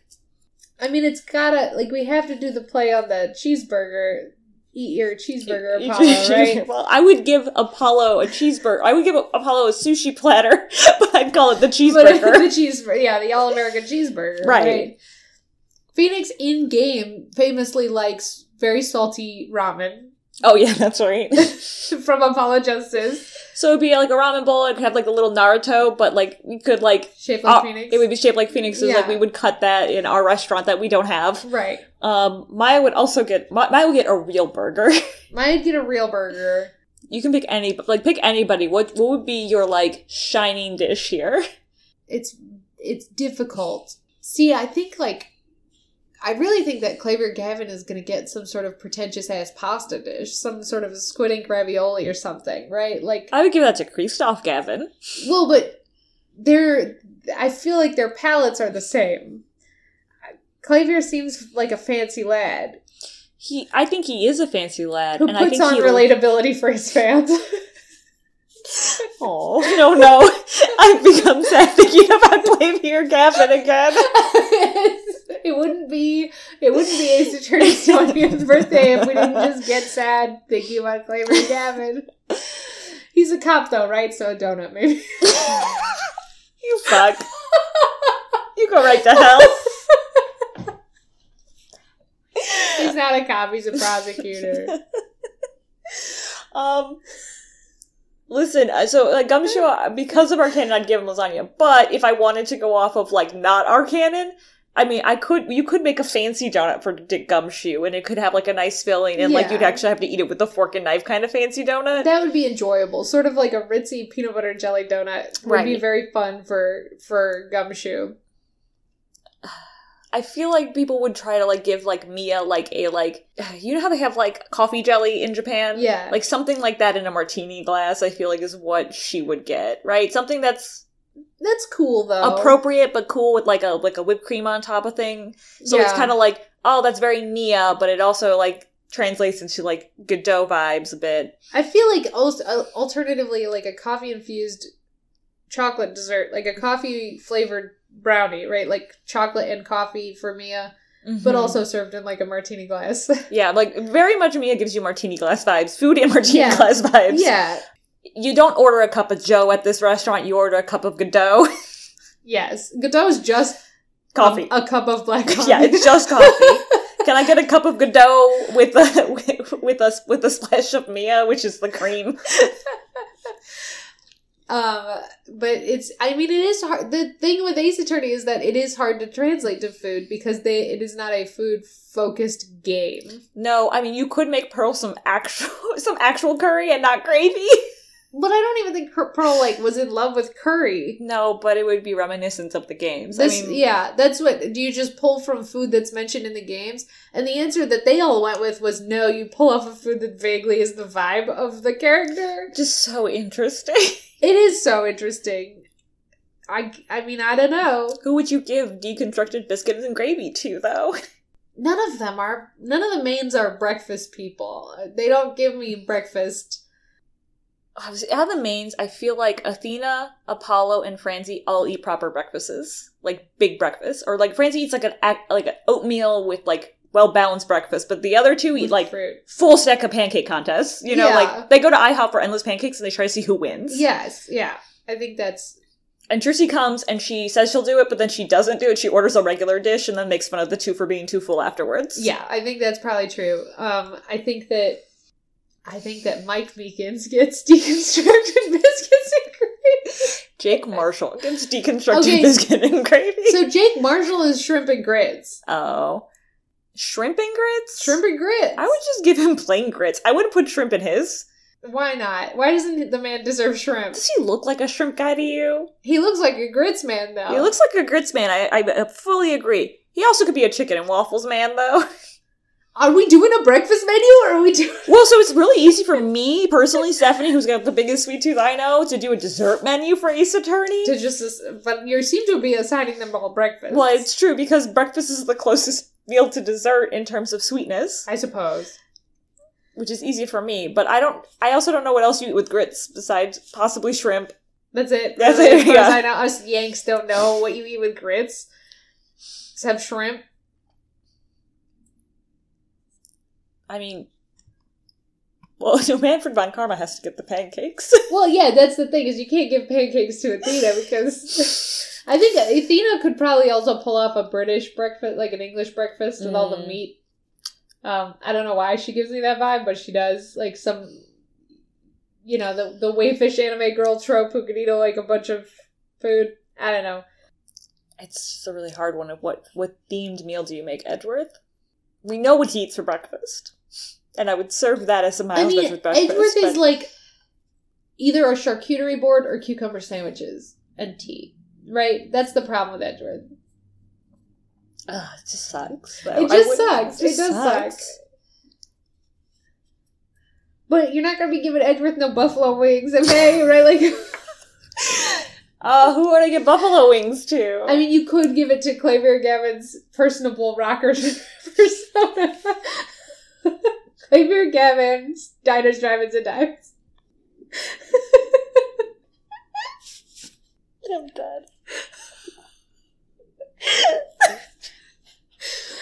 I mean, it's gotta like we have to do the play on the cheeseburger. Eat your cheeseburger, Apollo, right? well, I would give Apollo a cheeseburger. I would give Apollo a sushi platter, but I'd call it the But cheeseburger. the cheeseburger, yeah, the all American cheeseburger, Right. right. Phoenix in game famously likes very salty ramen oh yeah, that's right. from Apollo Justice, so it'd be like a ramen bowl. It could have like a little Naruto, but like we could like shaped like uh, Phoenix. it would be shaped like Phoenix's. Like Yeah. we would cut that in our restaurant that we don't have. right. Um, Maya would also get Ma- Maya would get a real burger. Might get a real burger. you can pick any like pick anybody. What what would be your like shining dish here? It's it's difficult. See, I think like I really think that Klavier Gavin is going to get some sort of pretentious ass pasta dish, some sort of squid ink ravioli or something, right? Like, I would give that to Kristoph Gavin. well, but they're. I feel like their palates are the same. Klavier seems like a fancy lad He, I think he is a fancy lad, who and I puts think on he relatability for his fans. Oh no, no! I've become sad thinking about Klavier Gavin again. it wouldn't be it wouldn't be Ace Attorney's 20th birthday if we didn't just get sad thinking about Klavier Gavin. He's a cop though, right? So a donut maybe. You fuck. You go right to hell. Is not a cop. He's a prosecutor. Um, listen, uh, so like gumshoe, uh, because of our canon, I'd give him lasagna. But if I wanted to go off of like not our canon, I mean, I could. You could make a fancy donut for Dick Gumshoe, and it could have like a nice filling, and like you'd actually have to eat it with a fork and knife, kind of fancy donut. That would be enjoyable. Sort of like a ritzy peanut butter jelly donut would be very fun for for gumshoe. I feel like people would try to like give like Mia like a like you know how they have like coffee jelly in Japan? Yeah. Like something like that in a martini glass, I feel like is what she would get, right? Something that's That's cool though. appropriate but cool with like a like a whipped cream on top of thing. So it's kind of like, oh, that's very Mia, but it also like translates into like Godot vibes a bit. I feel like also uh, alternatively like a coffee infused chocolate dessert, like a coffee flavored brownie, right? Like chocolate and coffee for Mia, but Mhm. also served in like a martini glass. yeah, like very much Mia gives you martini glass vibes, food and martini Yeah. glass vibes. yeah. You don't order a cup of Joe at this restaurant. You order a cup of Godot Yes. Godot is just coffee. um, a cup of black coffee. yeah, it's just coffee. Can I get a cup of Godot with a with a with a splash of Mia, which is the cream? Um, but it's I mean it is hard. The thing with Ace Attorney is that it is hard to translate to food because they it is not a food focused game. No, I mean you could make Pearl some actual some actual curry and not gravy. But I don't even think Pearl like was in love with curry. No, but it would be reminiscent of the games. This, I mean, yeah, that's what. Do you just pull from food that's mentioned in the games? And the answer that they all went with was no. You pull off a food that vaguely is the vibe of the character. just so interesting. It is so interesting. I, I mean, I don't know. Who would you give deconstructed biscuits and gravy to, though? None of them are. None of the mains are breakfast people. They don't give me breakfast. Out of the mains, I feel like Athena, Apollo, and Franzi all eat proper breakfasts, like big breakfasts, or like Franzi eats like an like an oatmeal with like well balanced breakfast, but the other two eat like fruit. full stack of pancake contests. You know, Yeah. like they go to IHOP for endless pancakes and they try to see who wins. Yes, yeah. I think that's And Trixie comes and she says she'll do it, but then she doesn't do it. She orders a regular dish and then makes fun of the two for being too full afterwards. yeah. I think that's probably true. Um, I think that I think that Mike Meekins gets deconstructed biscuits and gravy. Jake Marshall gets deconstructed Okay. biscuit and gravy. So Jake Marshall is shrimp and grits. oh. Shrimp and grits? Shrimp and grits. I would just give him plain grits. I wouldn't put shrimp in his. Why not? Why doesn't the man deserve shrimp? Does he look like a shrimp guy to you? He looks like a grits man, though. He looks like a grits man. I, I fully agree. He also could be a chicken and waffles man, though. Are we doing a breakfast menu, or are we doing? Well, so it's really easy for me personally, Stephanie, who's got the biggest sweet tooth I know, to do a dessert menu for Ace Attorney. To just, uh, but you seem to be assigning them all breakfast. Well, it's true because breakfast is the closest meal to dessert in terms of sweetness, I suppose. which is easy for me. But I don't. I also don't know what else you eat with grits besides possibly shrimp. That's it. That's Really, it, yeah. I know, us Yanks don't know what you eat with grits, except shrimp. I mean, well, no, Manfred von Karma has to get the pancakes. Well, yeah, that's the thing is you can't give pancakes to Athena because I think Athena could probably also pull off a British breakfast, like an English breakfast with all the Mm. meat. Um, I don't know why she gives me that vibe, but she does. Like some, you know, the the wayfish anime girl trope who can eat like a bunch of food. I don't know. it's just a really hard one. Of what what themed meal do you make, Edgeworth? We know what he eats for breakfast, and I would serve that as a I Miles mean, Edgeworth breakfast. Edgeworth is like either a charcuterie board or cucumber sandwiches and tea. Right? That's the problem with Edgeworth. Ugh, it just sucks. though. It just sucks. It just does suck. sucks. But you're not gonna be giving Edgeworth no buffalo wings, okay? right? Like, Uh, who would I get buffalo wings to? I mean, you could give it to Klavier Gavin's personable rocker persona. Klavier Gavin's diners, drive-ins, and dives. I'm dead.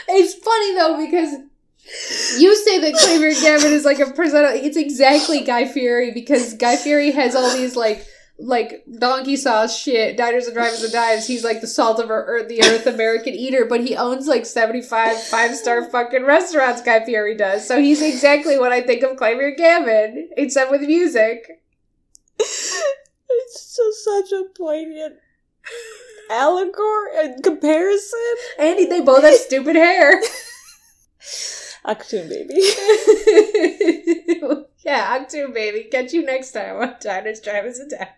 It's funny though because you say that Klavier Gavin is like a persona. It's exactly Guy Fieri because Guy Fieri has all these like like donkey sauce shit, diners and drivers and dives. He's like the salt of our earth, the earth American eater, but he owns like 75 five star fucking restaurants, Guy Fieri does. So he's exactly what I think of Klavier Gavin, except with music. It's just such a poignant allegory and comparison. Andy, they both have stupid hair. Achtung baby. yeah, Achtung baby. Catch you next time on Diners, Drivers and Dives.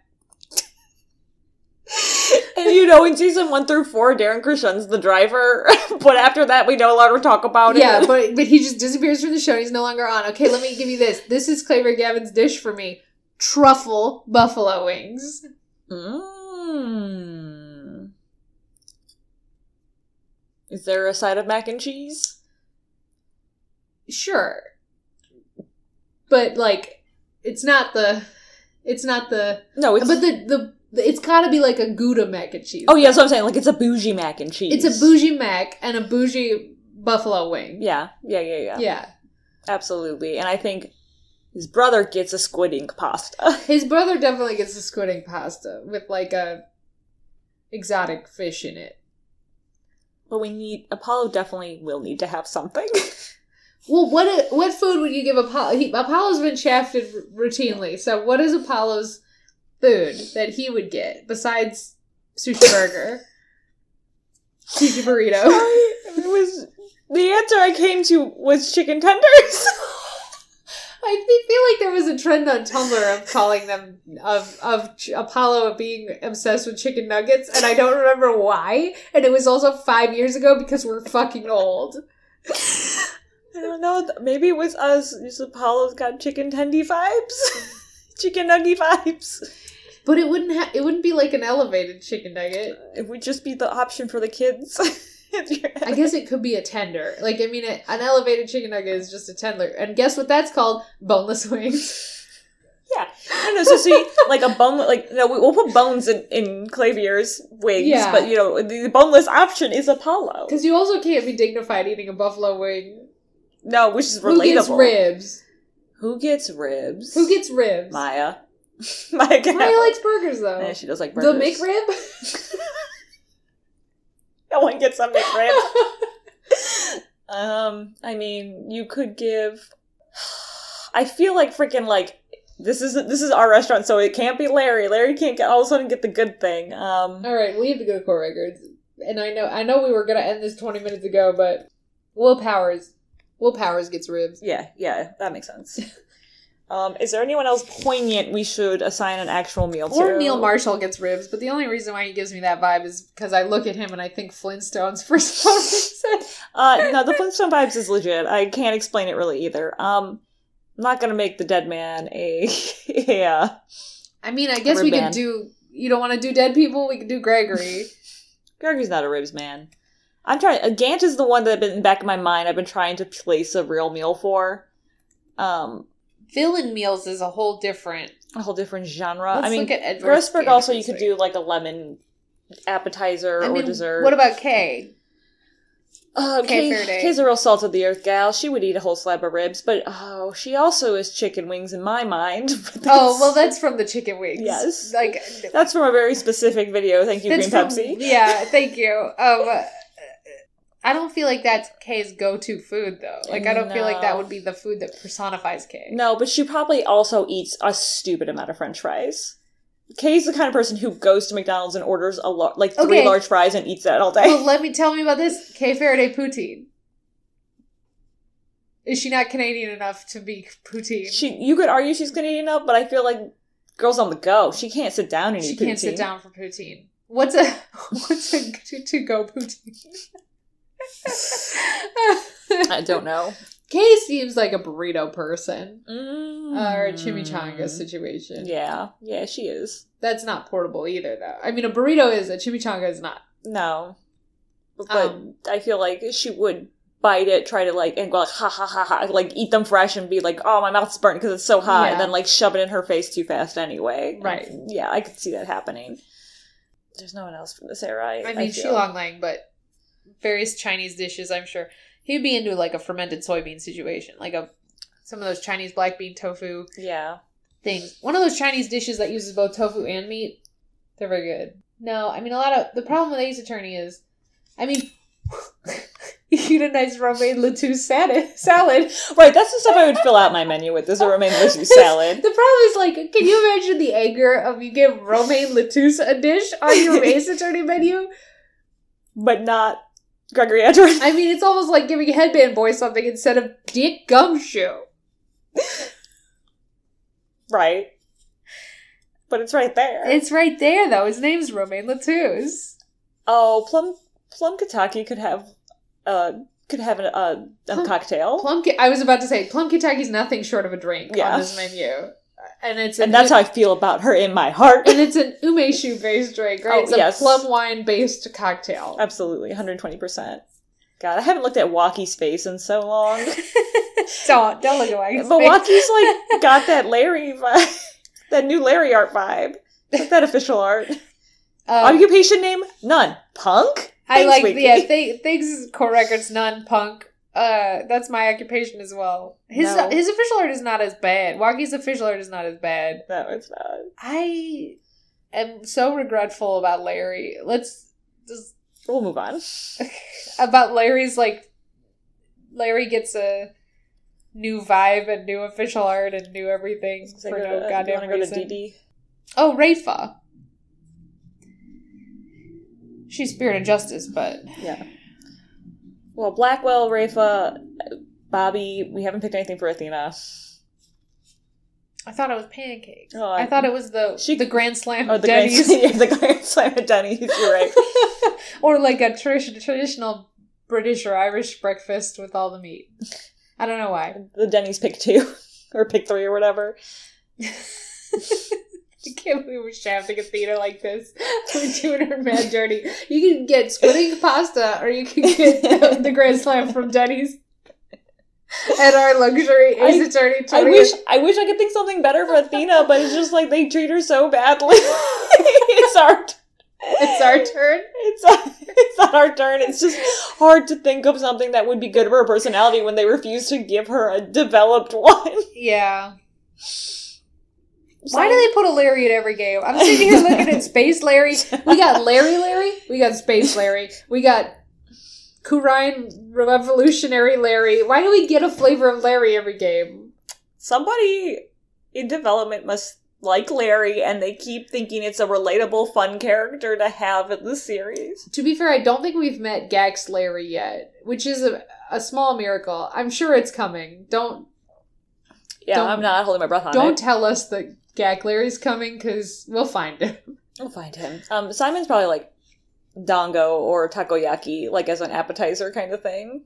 And you know, in season one through four, Darren Christian's the driver, but after that, we no longer talk about it. Yeah, but but he just disappears from the show. He's no longer on. Okay, let me give you this. This is Klavier Gavin's dish for me: truffle buffalo wings. Mm. Is there a side of mac and cheese? Sure, but like, it's not the, it's not the. No, it's. but the the. It's got to be like a Gouda mac and cheese. oh, yeah, that's what I'm saying. Like, it's a bougie mac and cheese. It's a bougie mac and a bougie buffalo wing. Yeah, yeah, yeah, yeah. Yeah. Absolutely. And I think his brother gets a squid ink pasta. His brother definitely gets a squid ink pasta with like a exotic fish in it. but we need. Apollo definitely will need to have something. Well, what what food would you give Apollo? He, Apollo's been shafted r- routinely, so what is Apollo's food that he would get besides sushi burger, sushi burrito? it was. The answer I came to was chicken tenders. I feel like there was a trend on Tumblr of calling them of of Ch- Apollo being obsessed with chicken nuggets, and I don't remember why. And it was also five years ago because we're fucking old. I don't know. Maybe it was us. Just Apollo's got chicken tendy vibes. chicken nugget vibes. But it wouldn't ha- it wouldn't be like an elevated chicken nugget. It would just be the option for the kids. I guess it could be a tender. Like I mean, it, an elevated chicken nugget is just a tender. And guess what that's called? Boneless wings. Yeah. I know. So see, like a bone, like no, we- we'll put bones in in Klavier's wings, Yeah. but you know the boneless option is Apollo. Because you also can't be dignified eating a buffalo wing. No, which is relatable. Who gets ribs? Who gets ribs? Who gets ribs? Maya? Maya can Maya likes burgers though. Yeah, she does like burgers. the. McRib. No one gets a McRib. um, I mean, you could give. I feel like freaking like this is this is our restaurant, so it can't be Larry. Larry can't get all of a sudden get the good thing. Um, All right, we have to go to core records, and I know I know we were gonna end this twenty minutes ago, but Will Powers, Will Powers gets ribs. yeah, yeah, that makes sense. Um, is there anyone else poignant we should assign an actual meal to? Or Neil Marshall gets ribs, but the only reason why he gives me that vibe is because I look at him and I think Flintstones for some reason. Uh, no, the Flintstone vibes is legit. I can't explain it really either. Um, I'm not gonna make the dead man a, a uh, I mean, I guess we man. could do. You don't want to do dead people? We could do Gregory. Gregory's not a ribs man. I'm trying. Uh, Gant is the one that I've been in the back of my mind. I've been trying to place a real meal for. Um, Villain meals is a whole different. a whole different genre. Let's I mean, look at Grossberg also you could do like a lemon appetizer I or mean, dessert. what about Kay? Oh, Kay Kay, Kay's a real salt of the earth gal. She would eat a whole slab of ribs, but oh, she also is chicken wings in my mind. Oh well, that's from the chicken wings. Yes. like that's from a very specific video. Thank you, Green from- Pepsi. Yeah, thank you. Um, I don't feel like that's Kay's go-to food though. Like I don't feel like that would be the food that personifies Kay. No, but she probably also eats a stupid amount of French fries. Kay's the kind of person who goes to McDonald's and orders a lot, like three Okay. large fries, and eats that all day. Well, let me tell me about this. Kay Faraday poutine. Is she not Canadian enough to be poutine? she, you could argue she's Canadian enough, but I feel like girls on the go. She can't sit down and She eat can't poutine. sit down for poutine. What's a what's a to go poutine? I don't know. Kay seems like a burrito person Mm. or a chimichanga situation. Yeah, yeah, she is. That's not portable either, though. I mean, a burrito is a chimichanga is not. No, but Um, I feel like she would bite it, try to like, and go like ha ha ha ha, like eat them fresh and be like, oh my mouth's burnt because it's so hot, Yeah. and then like shove it in her face too fast anyway. Right. Yeah, I could see that happening. There's no one else from this era. I, I mean, feel. Shilong Lang, but various Chinese dishes. I'm sure he'd be into like a fermented soybean situation, like a some of those Chinese black bean tofu. Yeah. things. One of those Chinese dishes that uses both tofu and meat. They're very good. No, I mean a lot of the problem with Ace Attorney is, I mean, you eat a nice romaine lettuce salad. Salad. Right, that's the stuff I would fill out my menu with. Is a romaine lettuce salad. The problem is like, can you imagine the anger of you give Romein LeTouse a dish on your Ace Attorney menu? but not Gregory Edgeworth. I mean, it's almost like giving Headband Boy something instead of Dick Gumshoe. Right. But it's right there. It's right there, though. His name's Romein LeTouse. oh, plum plum Kentucky could have uh could have a, a, a Plum- cocktail. Plum. I was about to say Plum Kentucky's nothing short of a drink Yeah. on this menu, and it's and that's how I feel about her in my heart. and it's an umeshu based drink, right? Oh, it's a yes. plum wine based cocktail. Absolutely, 120%. God, I haven't looked at Wocky's face in so long. don't don't look at Wocky's but. Wocky's like got that Larry vibe, that new Larry art vibe. Like that official art. Um, Occupation name? None. Punk? I like Wocky. yeah. Th- thanks, core records non punk. Uh, that's my occupation as well. His No. his official art is not as bad. Wocky's official art is not as bad. No, it's not. I am so regretful about Larry. Let's just We'll move on. about Larry's like Larry gets a new vibe and new official art and new everything for go no to- goddamn go reason. to DD? Oh, Rayfa. She's Spirit of Justice, but Yeah. Well, Blackquill, Rayfa, Bobby. We haven't picked anything for Athena. I thought it was pancakes. Oh, I, I- thought it was the She- the Grand Slam Oh, of the Grand, Denny's, yeah, the Grand Slam at Denny's. You're right. or like a tradi- traditional British or Irish breakfast with all the meat. I don't know why. The Denny's pick two or pick three or whatever. I can't believe we're shafting Athena like this. We're doing her mad journey. You can get squid ink pasta, or you can get the, the Grand Slam from Denny's. At our luxury I- Ace Attorney I 20. wish I wish I could think something better for Athena, but it's just like they treat her so badly. it's our it's our turn. it's it's not our turn. It's just hard to think of something that would be good for her personality when they refuse to give her a developed one. Yeah. Why do they put a Larry in every game? I'm sitting here looking at Space Larry. We got Larry Larry. We got Space Larry. We got Khura'in Revolutionary Larry. Why do we get a flavor of Larry every game? somebody in development must like Larry and they keep thinking it's a relatable, fun character to have in the series. To be fair, I don't think we've met Gax Larry yet, which is a, a small miracle. I'm sure it's coming. Don't Yeah, Don't- I'm not holding my breath on don't it. tell us that Gak Larry's coming because we'll find him. We'll find him. Um, Simon's probably like dango or takoyaki, like as an appetizer kind of thing,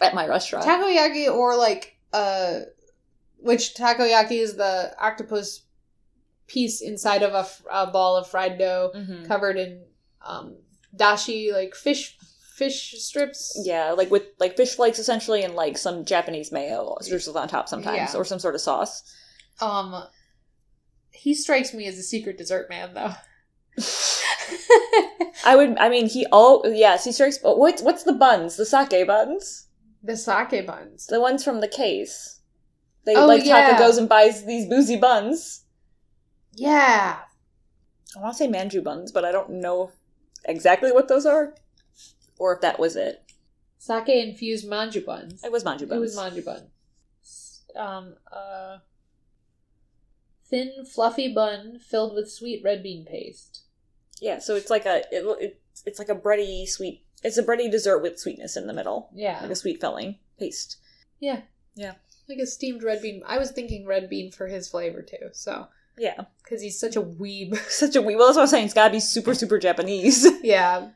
at my restaurant. takoyaki or like uh which takoyaki is the octopus piece inside of a, f- a ball of fried dough Mhm. covered in um dashi like fish fish strips Yeah, like with like fish flakes essentially, and like some Japanese mayo drizzled on top sometimes, Yeah. or some sort of sauce. um he strikes me as a secret dessert man though I would. I mean, he. all. yes, he strikes. But what's what's the buns? The sake buns. the sake buns The ones from the case. They Oh, like yeah. Taka goes and buys these boozy buns. yeah I want to say manju buns, but I don't know exactly what those are, or if that was it. sake infused manju buns It was manju buns. It was manju bun. Um, uh, thin, fluffy bun filled with sweet red bean paste. yeah, so it's like a it, it, it's like a bready sweet. It's a bready dessert with sweetness in the middle, Yeah, like a sweet filling paste. yeah, Yeah. Like a steamed red bean. I was thinking red bean for his flavor too. So Yeah, because he's such a weeb. such a we. Well, that's what I was saying. It's got to be super super Japanese. yeah.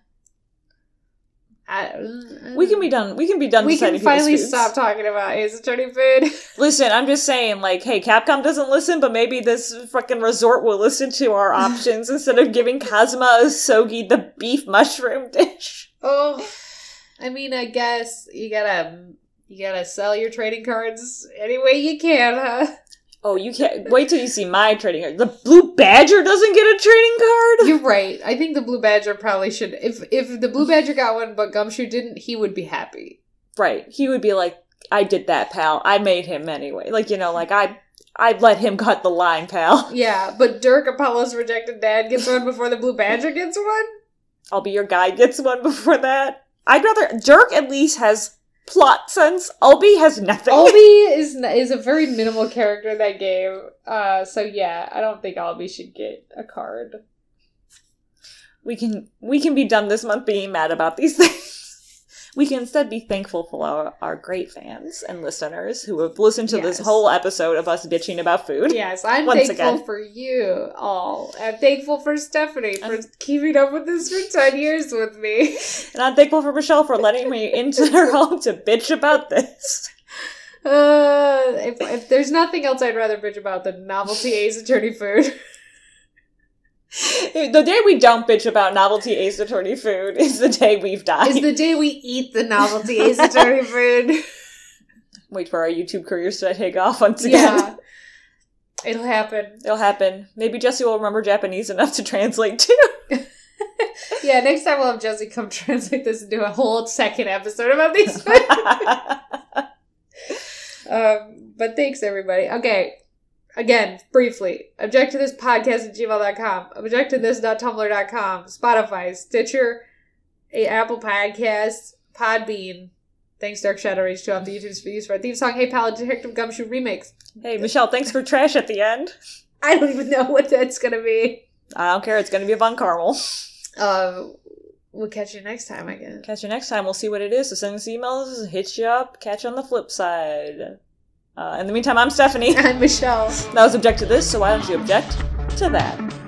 We can uh, be done. We can be done. We can finally stop talking about Ace Attorney food. Listen, I'm just saying, like, hey, Capcom doesn't listen, but maybe this fucking resort will listen to our options instead of giving Kazuma Asogi the beef mushroom dish. oh, I mean, I guess you gotta you gotta sell your trading cards any way you can, huh? Oh, you can't wait till you see my trading card. The Blue Badger doesn't get a trading card. You're right. I think the Blue Badger probably should. If if the Blue Badger got one, but Gumshoe didn't, he would be happy. Right? He would be like, "I did that, pal. I made him anyway." Like you know, like I, I'd let him cut the line, pal. Yeah, but Dhurke, Apollo's rejected dad, gets one before the Blue Badger gets one. I'll be your guy gets one before that. I'd rather Dhurke at least has plot sense. Ahlbi has nothing. Ahlbi is is a very minimal character in that game. Uh, so yeah, I don't think Ahlbi should get a card. we can we can be done this month being mad about these things. We can instead be thankful for our, our great fans and listeners who have listened to this whole episode of us bitching about food. Yes, I'm Once thankful again. for you all. I'm thankful for Stephanie for I'm- keeping up with this for ten years with me. And I'm thankful for Michelle for letting me into her home to bitch about this. Uh, if, if there's nothing else I'd rather bitch about than novelty Ace Attorney food. The day we don't bitch about novelty Ace Attorney food is the day we've died. is the day we eat the novelty Ace Attorney food. Wait for our YouTube careers to take off once again. yeah. It'll happen. It'll happen. Maybe Jesse will remember Japanese enough to translate too. Yeah, next time we'll have Jesse come translate this into a whole second episode about these Um, but thanks everybody. Okay. Again, briefly, object to this podcast at gmail.com, object to this.tumblr.com, Spotify, Stitcher, a Apple Podcast, Podbean. Thanks, Dark Shadow Rage 2 off the YouTube's for use for our theme song, Hey Pal, Detective Gumshoe remix. hey, Michelle, thanks for trash at the end. I don't even know what that's gonna be. I don't care. It's going to be a Von Carmel. Uh, we'll catch you next time, I guess. Catch you next time. We'll see what it is. So send us emails, hit you up, catch you on the flip side. Uh, in the meantime, I'm Stephanie. I'm Michelle. That was object to this, so why don't you object to that?